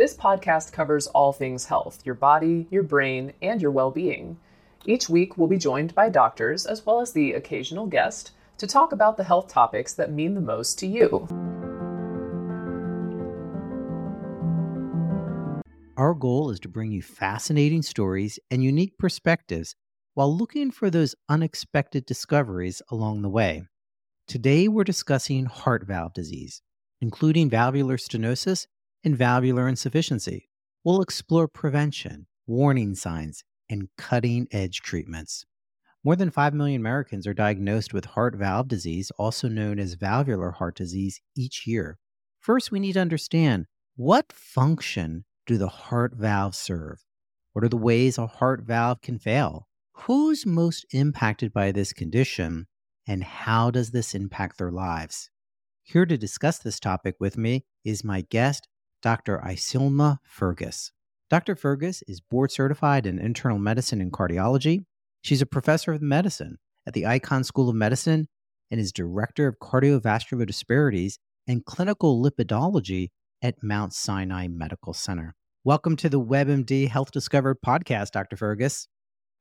This podcast covers all things health your body, your brain, and your well being. Each week, we'll be joined by doctors as well as the occasional guest to talk about the health topics that mean the most to you. Our goal is to bring you fascinating stories and unique perspectives while looking for those unexpected discoveries along the way. Today, we're discussing heart valve disease, including valvular stenosis and valvular insufficiency. We'll explore prevention, warning signs, and cutting edge treatments. More than 5 million Americans are diagnosed with heart valve disease, also known as valvular heart disease, each year. First, we need to understand what function do the heart valves serve? What are the ways a heart valve can fail? Who's most impacted by this condition? And how does this impact their lives? Here to discuss this topic with me is my guest, Dr. Icilma Fergus. Dr. Fergus is board certified in internal medicine and cardiology. She's a professor of medicine at the Icahn School of Medicine and is director of cardiovascular disparities and clinical lipidology at Mount Sinai Medical Center. Welcome to the WebMD Health Discovered podcast, Dr. Fergus.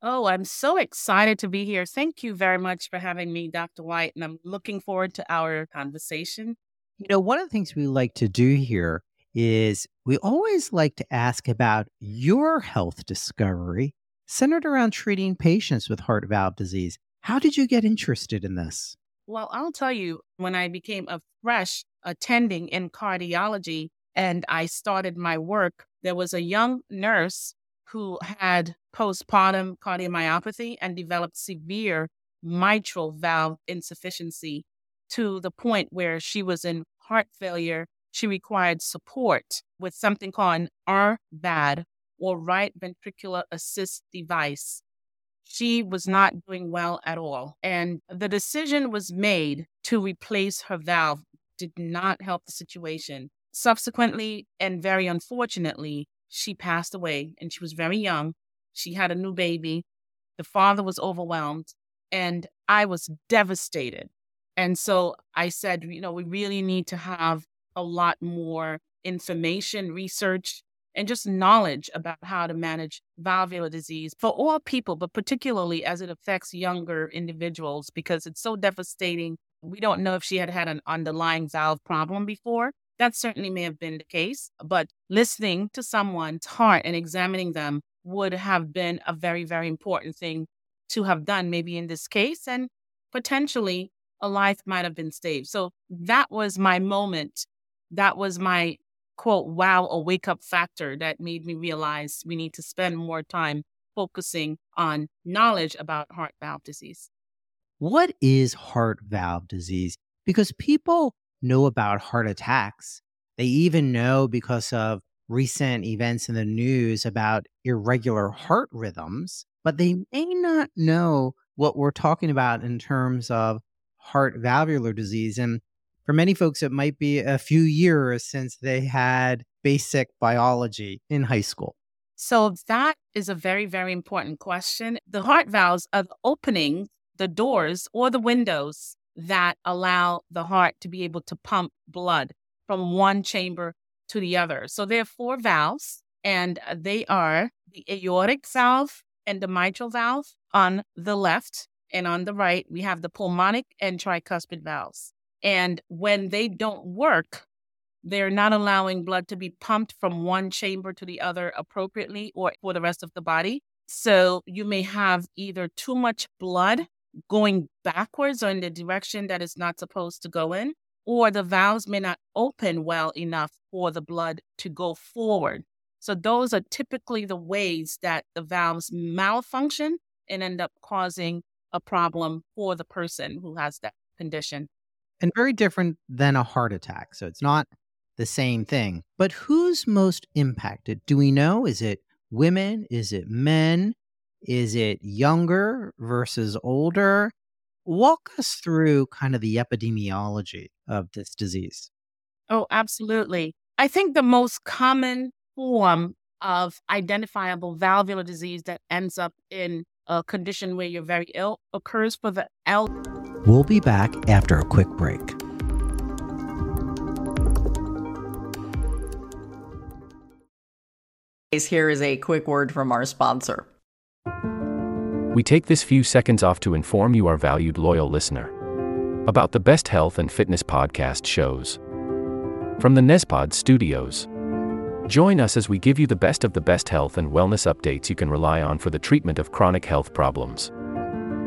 Oh, I'm so excited to be here. Thank you very much for having me, Dr. White, and I'm looking forward to our conversation. You know, one of the things we like to do here is we always like to ask about your health discovery centered around treating patients with heart valve disease. How did you get interested in this? Well, I'll tell you, when I became a fresh attending in cardiology and I started my work, there was a young nurse who had postpartum cardiomyopathy and developed severe mitral valve insufficiency to the point where she was in heart failure she required support with something called an RVAD or right ventricular assist device. She was not doing well at all. And the decision was made to replace her valve, did not help the situation. Subsequently, and very unfortunately, she passed away and she was very young. She had a new baby. The father was overwhelmed and I was devastated. And so I said, you know, we really need to have a lot more information, research, and just knowledge about how to manage valvular disease for all people, but particularly as it affects younger individuals because it's so devastating. We don't know if she had had an underlying valve problem before. That certainly may have been the case, but listening to someone's heart and examining them would have been a very, very important thing to have done, maybe in this case, and potentially a life might have been saved. So that was my moment that was my quote, wow, a wake up factor that made me realize we need to spend more time focusing on knowledge about heart valve disease. What is heart valve disease? Because people know about heart attacks. They even know because of recent events in the news about irregular heart rhythms, but they may not know what we're talking about in terms of heart valvular disease. And for many folks, it might be a few years since they had basic biology in high school. So, that is a very, very important question. The heart valves are the opening, the doors, or the windows that allow the heart to be able to pump blood from one chamber to the other. So, there are four valves, and uh, they are the aortic valve and the mitral valve on the left. And on the right, we have the pulmonic and tricuspid valves. And when they don't work, they're not allowing blood to be pumped from one chamber to the other appropriately or for the rest of the body. So you may have either too much blood going backwards or in the direction that it's not supposed to go in, or the valves may not open well enough for the blood to go forward. So those are typically the ways that the valves malfunction and end up causing a problem for the person who has that condition and very different than a heart attack. So it's not the same thing. But who's most impacted? Do we know? Is it women? Is it men? Is it younger versus older? Walk us through kind of the epidemiology of this disease. Oh, absolutely. I think the most common form of identifiable valvular disease that ends up in a condition where you're very ill occurs for the elderly. We'll be back after a quick break. Here is a quick word from our sponsor. We take this few seconds off to inform you, our valued loyal listener, about the best health and fitness podcast shows from the Nezpod studios. Join us as we give you the best of the best health and wellness updates you can rely on for the treatment of chronic health problems.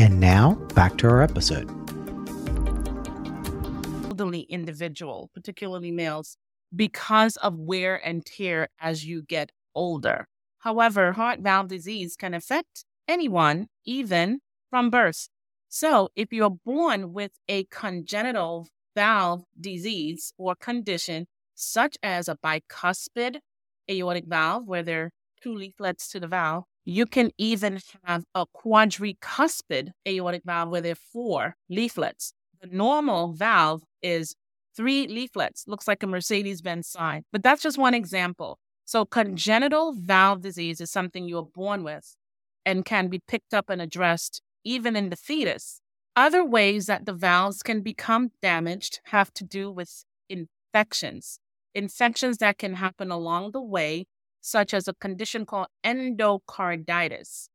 And now, back to our episode. Elderly individual, particularly males, because of wear and tear as you get older. However, heart valve disease can affect anyone, even from birth. So, if you're born with a congenital valve disease or condition, such as a bicuspid aortic valve, where there are two leaflets to the valve, you can even have a quadricuspid aortic valve, where there are four leaflets. The normal valve is three leaflets, looks like a Mercedes Benz sign, but that's just one example. So, congenital valve disease is something you're born with and can be picked up and addressed even in the fetus. Other ways that the valves can become damaged have to do with infections. Infections that can happen along the way, such as a condition called endocarditis.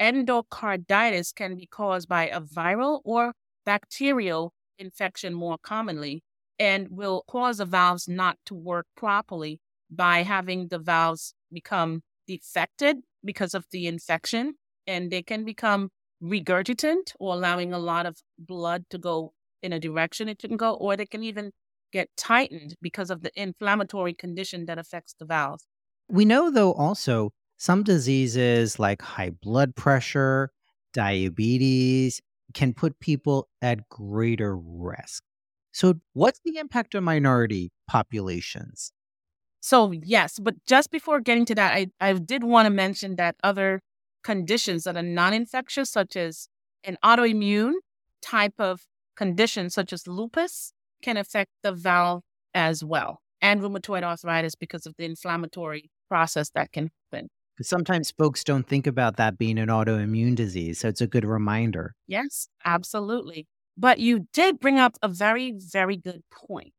Endocarditis can be caused by a viral or bacterial infection more commonly and will cause the valves not to work properly by having the valves become defected because of the infection and they can become regurgitant or allowing a lot of blood to go in a direction it shouldn't go, or they can even get tightened because of the inflammatory condition that affects the valves. We know, though, also some diseases like high blood pressure, diabetes can put people at greater risk. So, what's the impact on minority populations? So, yes, but just before getting to that, I, I did want to mention that other conditions that are non infectious, such as an autoimmune type of condition, such as lupus, can affect the valve as well, and rheumatoid arthritis because of the inflammatory process that can happen. Sometimes folks don't think about that being an autoimmune disease. So, it's a good reminder. Yes, absolutely. But you did bring up a very, very good point.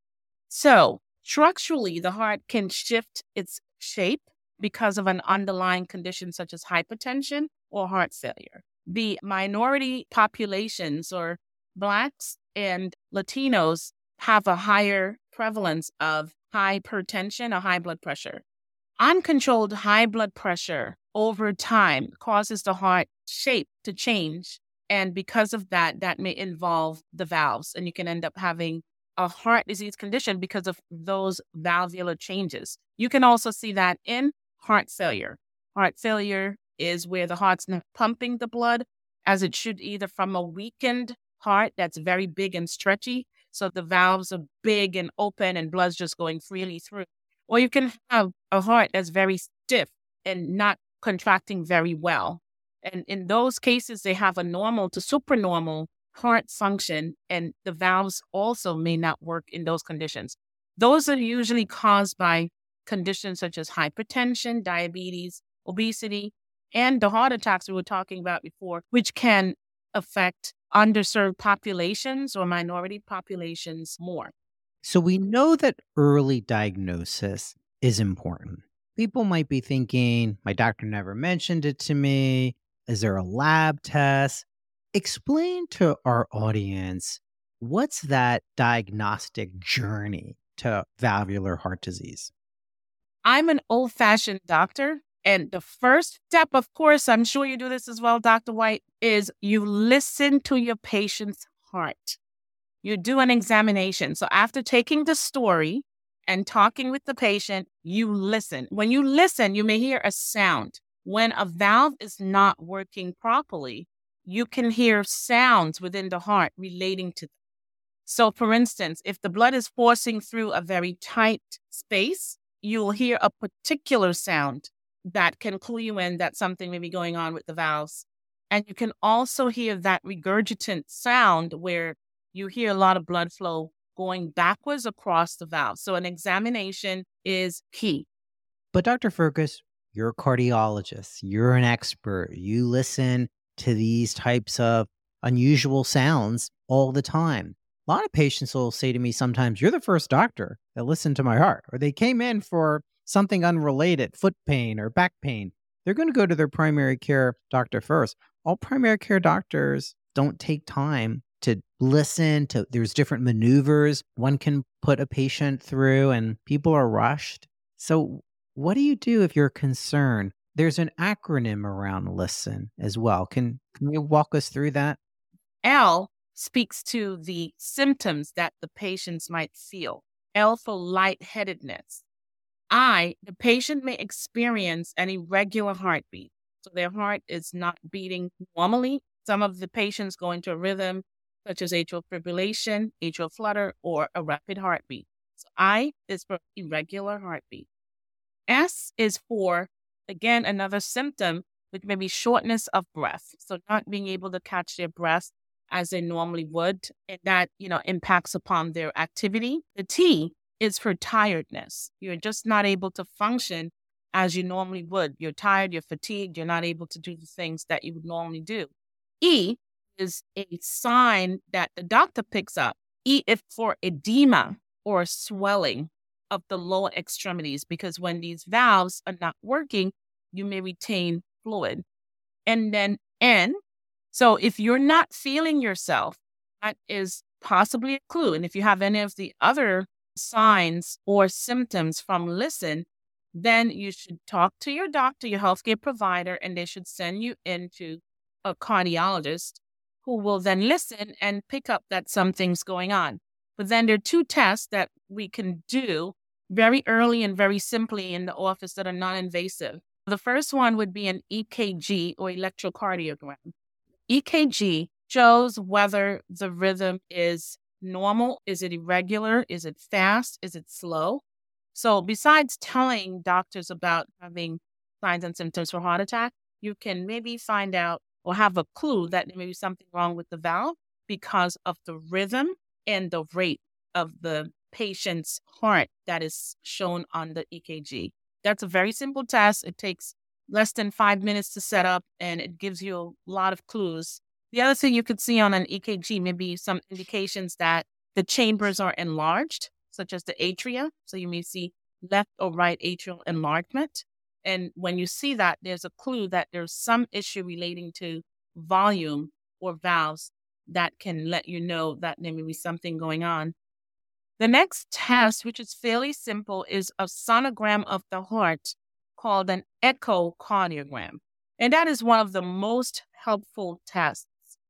So, Structurally, the heart can shift its shape because of an underlying condition such as hypertension or heart failure. The minority populations or Blacks and Latinos have a higher prevalence of hypertension or high blood pressure. Uncontrolled high blood pressure over time causes the heart shape to change. And because of that, that may involve the valves, and you can end up having a heart disease condition because of those valvular changes. You can also see that in heart failure. Heart failure is where the heart's not pumping the blood as it should, either from a weakened heart that's very big and stretchy. So the valves are big and open and blood's just going freely through. Or you can have a heart that's very stiff and not contracting very well. And in those cases, they have a normal to supernormal heart function, and the valves also may not work in those conditions. Those are usually caused by conditions such as hypertension, diabetes, obesity, and the heart attacks we were talking about before, which can affect underserved populations or minority populations more. So we know that early diagnosis is important. People might be thinking, my doctor never mentioned it to me. Is there a lab test? Explain to our audience what's that diagnostic journey to valvular heart disease? I'm an old fashioned doctor, And the first step, of course, I'm sure you do this as well, Dr. White, is you listen to your patient's heart. You do an examination. So after taking the story and talking with the patient, you listen. When you listen, you may hear a sound. When a valve is not working properly, you can hear sounds within the heart relating to them. So, for instance, if the blood is forcing through a very tight space, you'll hear a particular sound that can clue you in that something may be going on with the valves. And you can also hear that regurgitant sound where you hear a lot of blood flow going backwards across the valve. So, an examination is key. But, Dr. Fergus, you're a cardiologist, you're an expert, you listen to these types of unusual sounds all the time. A lot of patients will say to me sometimes, You're the first doctor that listened to my heart, or they came in for something unrelated, foot pain or back pain. They're going to go to their primary care doctor first. All primary care doctors don't take time to listen to there's different maneuvers one can put a patient through and people are rushed. So what do you do if you're concerned? There's an acronym around listen as well. Can can you walk us through that? L speaks to the symptoms that the patients might feel l for lightheadedness. I the patient may experience an irregular heartbeat so their heart is not beating normally. Some of the patients go into a rhythm such as atrial fibrillation, atrial flutter, or a rapid heartbeat. So I is for irregular heartbeat. S is for, again, another symptom, which may be shortness of breath. So not being able to catch their breath as they normally would, and that, you know, impacts upon their activity. The T is for tiredness. You're just not able to function as you normally would. You're tired, you're fatigued, you're not able to do the things that you would normally do. E is a sign that the doctor picks up, E if for edema or swelling of the lower extremities, because when these valves are not working, you may retain fluid. And then N, so if you're not feeling yourself, that is possibly a clue. And if you have any of the other signs or symptoms from listen, then you should talk to your doctor, your healthcare provider, and they should send you into a cardiologist who will then listen and pick up that something's going on. But then there are two tests that we can do very early and very simply in the office that are non invasive. The first one would be an EKG or electrocardiogram. EKG shows whether the rhythm is normal, is it irregular, is it fast, is it slow. So, besides telling doctors about having signs and symptoms for heart attack, you can maybe find out or have a clue that there may be something wrong with the valve because of the rhythm and the rate of the patient's heart that is shown on the EKG. That's a very simple test. It takes less than five minutes to set up and it gives you a lot of clues. The other thing you could see on an EKG may be some indications that the chambers are enlarged, such as the atria. So you may see left or right atrial enlargement. And when you see that, there's a clue that there's some issue relating to volume or valves that can let you know that there may be something going on. The next test, which is fairly simple, is a sonogram of the heart called an echocardiogram. And that is one of the most helpful tests.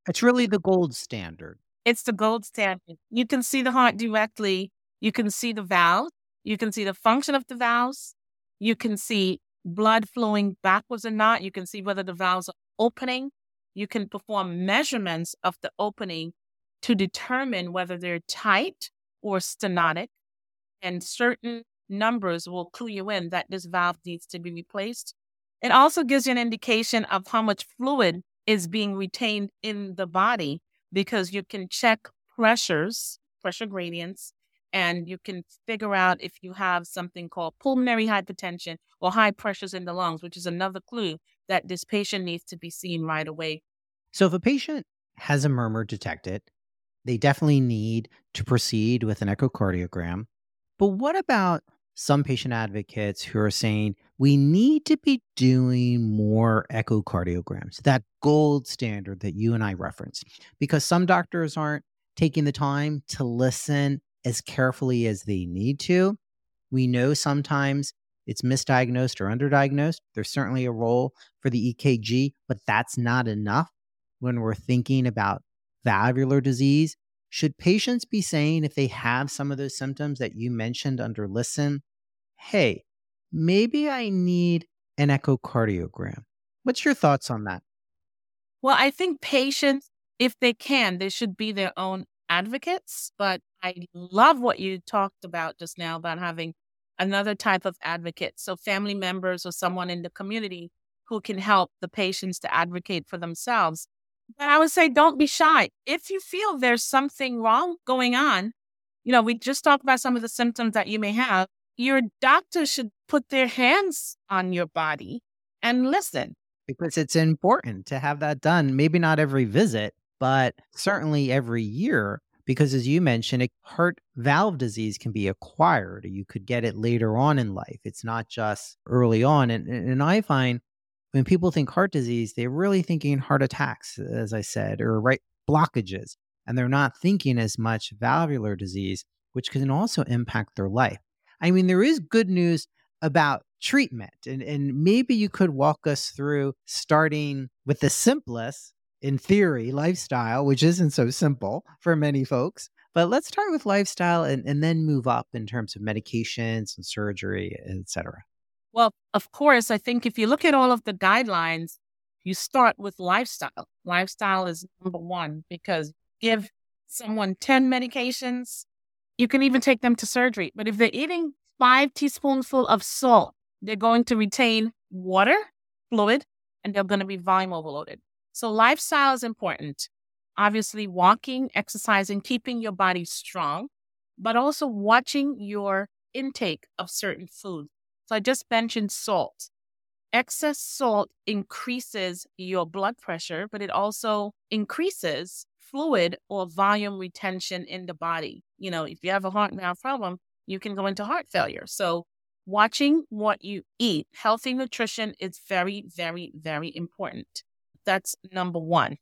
It's really the gold standard. It's the gold standard. You can see the heart directly. You can see the valve. You can see the function of the valves. You can see blood flowing backwards or not. You can see whether the valves are opening. You can perform measurements of the opening to determine whether they're tight or stenotic. And certain numbers will clue you in that this valve needs to be replaced. It also gives you an indication of how much fluid is being retained in the body because you can check pressures, pressure gradients, and you can figure out if you have something called pulmonary hypertension or high pressures in the lungs, which is another clue that this patient needs to be seen right away. So, if a patient has a murmur detected, they definitely need to proceed with an echocardiogram. But what about some patient advocates who are saying we need to be doing more echocardiograms, that gold standard that you and I referenced, because some doctors aren't taking the time to listen as carefully as they need to. We know sometimes it's misdiagnosed or underdiagnosed. There's certainly a role for the EKG, but that's not enough when we're thinking about valvular disease. Should patients be saying if they have some of those symptoms that you mentioned under listen, hey, maybe I need an echocardiogram? What's your thoughts on that? Well, I think patients, if they can, they should be their own advocates. But I love what you talked about just now about having another type of advocate. So, family members or someone in the community who can help the patients to advocate for themselves. But I would say don't be shy. If you feel there's something wrong going on, you know, we just talked about some of the symptoms that you may have. Your doctor should put their hands on your body and listen. Because it's important to have that done. Maybe not every visit, but certainly every year because as you mentioned, a heart valve disease can be acquired. You could get it later on in life. It's not just early on. And, and I find when people think heart disease, they're really thinking heart attacks, as I said, or right blockages. And they're not thinking as much valvular disease, which can also impact their life. I mean, there is good news about treatment. And, and maybe you could walk us through starting with the simplest in theory, lifestyle, which isn't so simple for many folks. But let's start with lifestyle and, and then move up in terms of medications and surgery, et cetera. Well, of course, I think if you look at all of the guidelines, you start with lifestyle. Lifestyle is number one because give someone 10 medications, you can even take them to surgery. But if they're eating five teaspoonful of salt, they're going to retain water, fluid, and they're going to be volume overloaded. So, lifestyle is important. Obviously, walking, exercising, keeping your body strong, but also watching your intake of certain foods. So, I just mentioned salt. Excess salt increases your blood pressure, but it also increases fluid or volume retention in the body. You know, if you have a heart valve problem, you can go into heart failure. So, watching what you eat, healthy nutrition is very, very, very important. That's number one.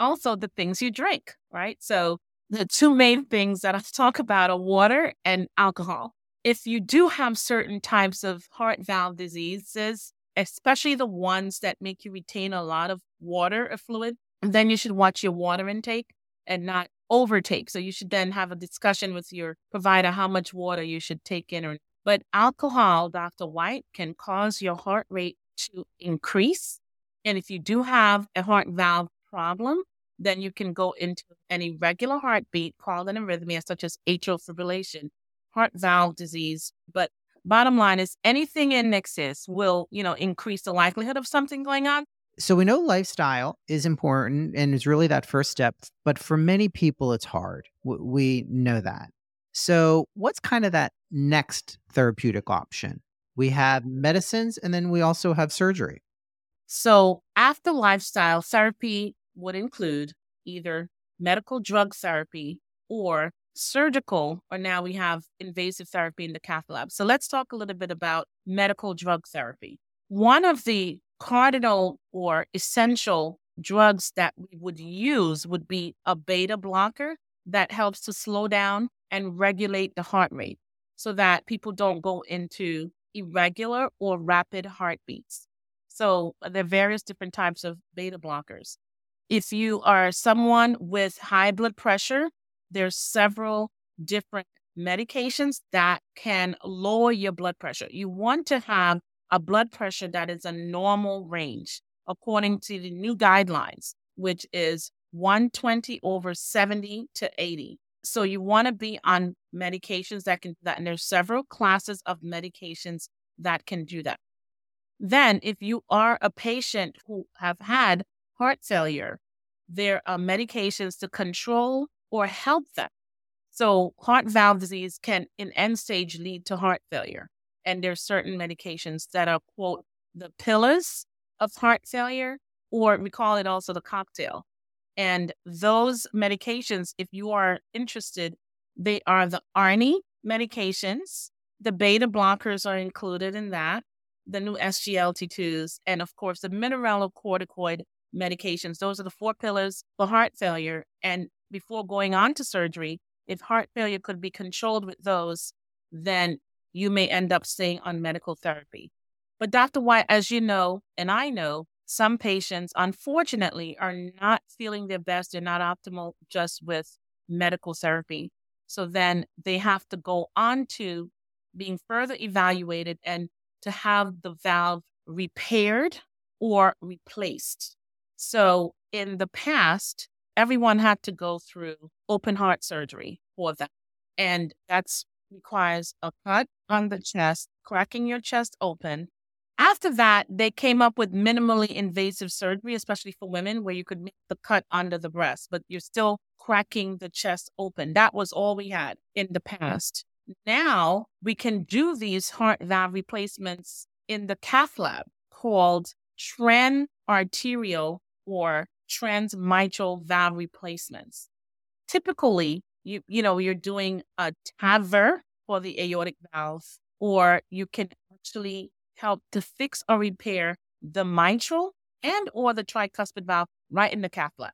Also, the things you drink, right? So, the two main things that I talk about are water and alcohol. If you do have certain types of heart valve diseases, especially the ones that make you retain a lot of water or fluid, then you should watch your water intake and not overtake. So you should then have a discussion with your provider how much water you should take in. Or, but alcohol, Dr. White, can cause your heart rate to increase and if you do have a heart valve problem, then you can go into an irregular heartbeat called an arrhythmia, such as atrial fibrillation, heart valve disease. But bottom line is anything in excess will, you know, increase the likelihood of something going on. So we know lifestyle is important and is really that first step, but for many people it's hard. We know that. So what's kind of that next therapeutic option? We have medicines and then we also have surgery. So, after lifestyle therapy would include either medical drug therapy or surgical, or now we have invasive therapy in the cath lab. So, let's talk a little bit about medical drug therapy. One of the cardinal or essential drugs that we would use would be a beta blocker that helps to slow down and regulate the heart rate so that people don't go into irregular or rapid heartbeats. So uh, there are various different types of beta blockers. If you are someone with high blood pressure, there's several different medications that can lower your blood pressure. You want to have a blood pressure that is a normal range according to the new guidelines, which is 120 over 70 to 80. So you want to be on medications that can that. And there's several classes of medications that can do that. Then, if you are a patient who have had heart failure, there are medications to control or help them. So, heart valve disease can, in end stage, lead to heart failure. And there's certain medications that are, quote, the pillars of heart failure, or we call it also the cocktail. And those medications, if you are interested, they are the ARNI medications. The beta blockers are included in that the new SGLT2s, and of course, the mineralocorticoid medications. Those are the four pillars for heart failure. And before going on to surgery, if heart failure could be controlled with those, then you may end up staying on medical therapy. But Dr. White, as you know, and I know, some patients, unfortunately, are not feeling their best. They're not optimal just with medical therapy. So then they have to go on to being further evaluated and to have the valve repaired or replaced. So in the past, everyone had to go through open heart surgery for that. And that requires a cut on the chest, cracking your chest open. After that, they came up with minimally invasive surgery, especially for women, where you could make the cut under the breast, but you're still cracking the chest open. That was all we had in the past. Now we can do these heart valve replacements in the cath lab called transarterial or transmitral valve replacements. Typically, you you know, you're doing a TAVR for the aortic valve, or you can actually help to fix or repair the mitral and or the tricuspid valve right in the cath lab.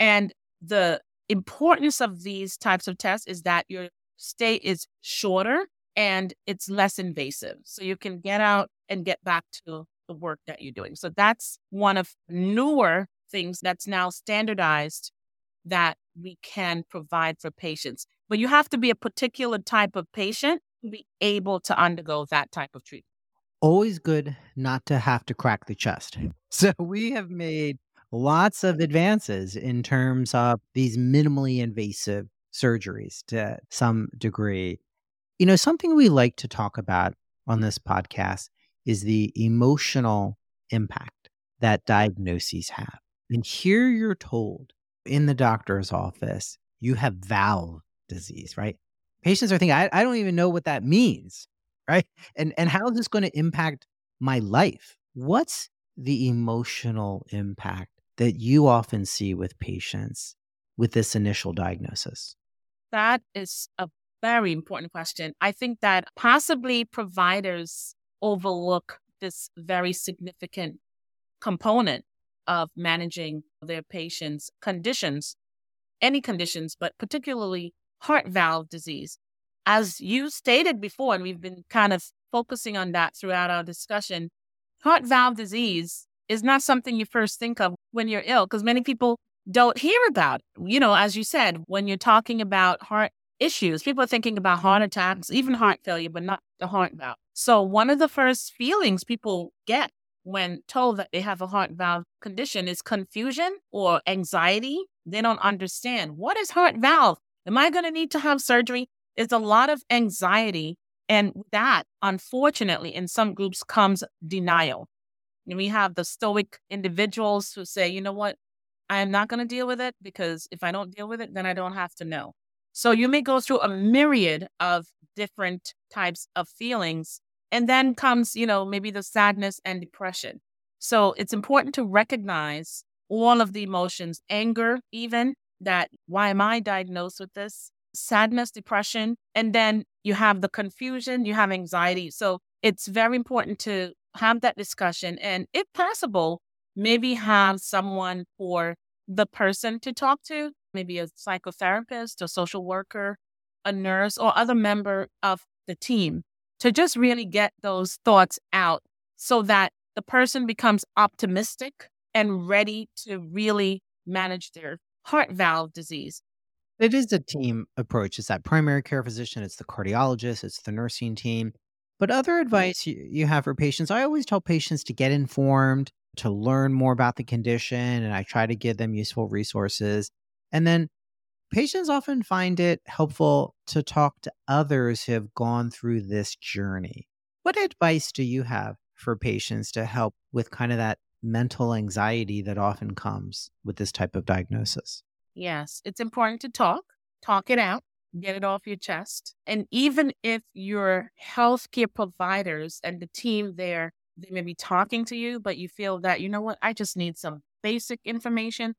And the importance of these types of tests is that your stay is shorter and it's less invasive. So you can get out and get back to the work that you're doing. So that's one of newer things that's now standardized that we can provide for patients. But you have to be a particular type of patient to be able to undergo that type of treatment. Always good not to have to crack the chest. So we have made lots of advances in terms of these minimally invasive surgeries to some degree. You know, something we like to talk about on this podcast is the emotional impact that diagnoses have. And here you're told in the doctor's office, you have valve disease, right? Patients are thinking, I, I don't even know what that means, right? And and how is this going to impact my life? What's the emotional impact that you often see with patients with this initial diagnosis? That is a very important question. I think that possibly providers overlook this very significant component of managing their patients' conditions, any conditions, but particularly heart valve disease. As you stated before, and we've been kind of focusing on that throughout our discussion, heart valve disease is not something you first think of when you're ill, because many people don't hear about it. You know, as you said, when you're talking about heart issues, people are thinking about heart attacks, even heart failure, but not the heart valve. So, one of the first feelings people get when told that they have a heart valve condition is confusion or anxiety. They don't understand what is heart valve? Am I going to need to have surgery? It's a lot of anxiety. And that, unfortunately, in some groups comes denial. And we have the stoic individuals who say, you know what? I am not going to deal with it because if I don't deal with it, then I don't have to know. So you may go through a myriad of different types of feelings and then comes, you know, maybe the sadness and depression. So it's important to recognize all of the emotions, anger, even that, why am I diagnosed with this? Sadness, depression. And then you have the confusion, you have anxiety. So it's very important to have that discussion. And if possible, maybe have someone for the person to talk to, maybe a psychotherapist, a social worker, a nurse, or other member of the team to just really get those thoughts out so that the person becomes optimistic and ready to really manage their heart valve disease. It is a team approach. It's that primary care physician, it's the cardiologist, it's the nursing team. But other advice you have for patients, I always tell patients to get informed, to learn more about the condition, and I try to give them useful resources. And then patients often find it helpful to talk to others who have gone through this journey. What advice do you have for patients to help with kind of that mental anxiety that often comes with this type of diagnosis? Yes, it's important to talk, talk it out, get it off your chest. And even if your healthcare providers and the team there, they may be talking to you, but you feel that, you know what, I just need some basic information.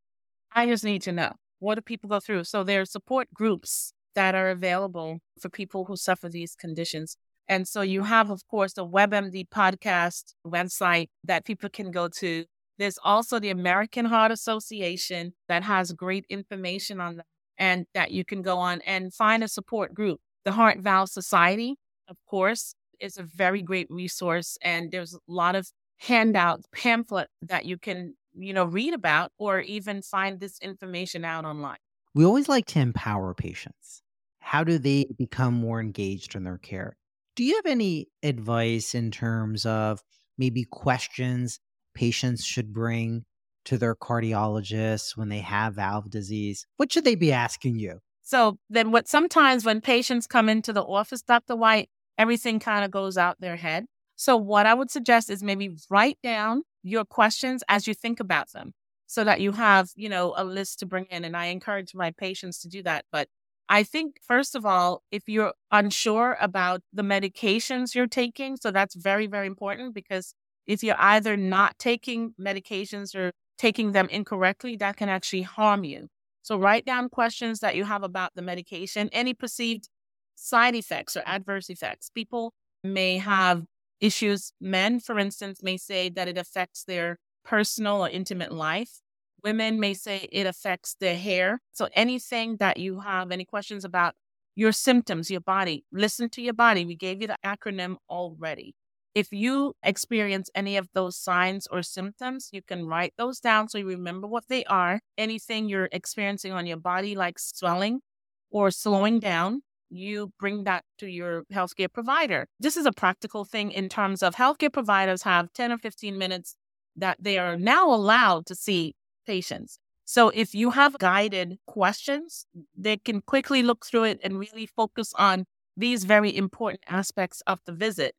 I just need to know. What do people go through? So there are support groups that are available for people who suffer these conditions. And so you have, of course, the WebMD podcast website that people can go to. There's also the American Heart Association that has great information on that and that you can go on and find a support group. The Heart Valve Society of course, is a very great resource. And there's a lot of handouts, pamphlet that you can, you know, read about or even find this information out online. We always like to empower patients. How do they become more engaged in their care? Do you have any advice in terms of maybe questions patients should bring to their cardiologists when they have valve disease? What should they be asking you? So then what sometimes when patients come into the office, Dr. White, everything kind of goes out their head. So what I would suggest is maybe write down your questions as you think about them so that you have, you know, a list to bring in. And I encourage my patients to do that. But I think, first of all, if you're unsure about the medications you're taking, so that's very, very important because if you're either not taking medications or taking them incorrectly, that can actually harm you. So write down questions that you have about the medication, any perceived side effects or adverse effects. People may have issues. Men, for instance, may say that it affects their personal or intimate life. Women may say it affects their hair. So anything that you have, any questions about your symptoms, your body, listen to your body. We gave you the acronym already. If you experience any of those signs or symptoms, you can write those down so you remember what they are. Anything you're experiencing on your body, like swelling or slowing down, you bring that to your healthcare provider. This is a practical thing in terms of healthcare providers have 10 or 15 minutes that they are now allowed to see patients. So if you have guided questions, they can quickly look through it and really focus on these very important aspects of the visit.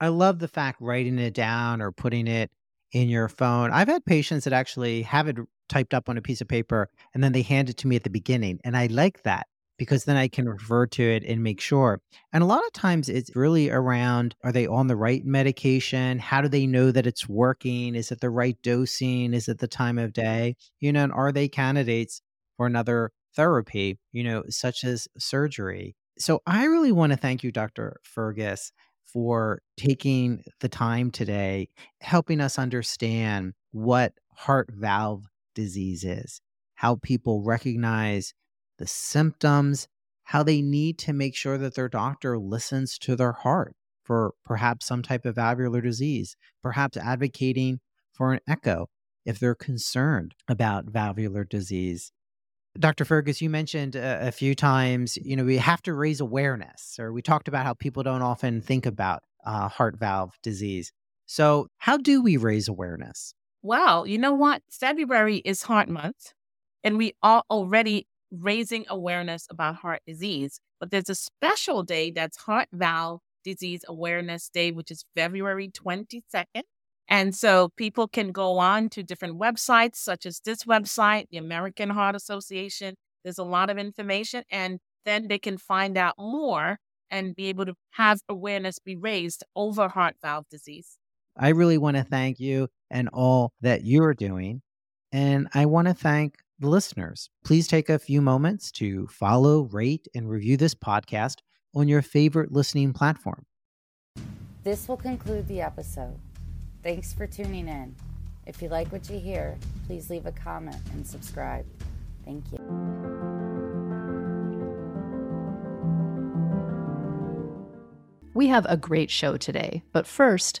I love the fact writing it down or putting it in your phone. I've had patients that actually have it typed up on a piece of paper and then they hand it to me at the beginning. And I like that because then I can refer to it and make sure. And a lot of times it's really around are they on the right medication? How do they know that it's working? Is it the right dosing? Is it the time of day? You know, and are they candidates for another therapy, you know, such as surgery? So I really want to thank you, Dr. Fergus, for taking the time today, helping us understand what heart valve disease is, how people recognize the symptoms, how they need to make sure that their doctor listens to their heart for perhaps some type of valvular disease, perhaps advocating for an echo if they're concerned about valvular disease. Dr. Fergus, you mentioned a, few times, you know, we have to raise awareness, or we talked about how people don't often think about uh, heart valve disease. So, how do we raise awareness? Well, you know what? February is Heart Month, and we are already raising awareness about heart disease. But there's a special day that's Heart Valve Disease Awareness Day, which is February 22nd. And so people can go on to different websites, such as this website, the American Heart Association. There's a lot of information, and then they can find out more and be able to have awareness be raised over heart valve disease. I really want to thank you and all that you're doing. And I want to thank the listeners. Please take a few moments to follow, rate, and review this podcast on your favorite listening platform. This will conclude the episode. Thanks for tuning in. If you like what you hear, please leave a comment and subscribe. Thank you. We have a great show today, but first,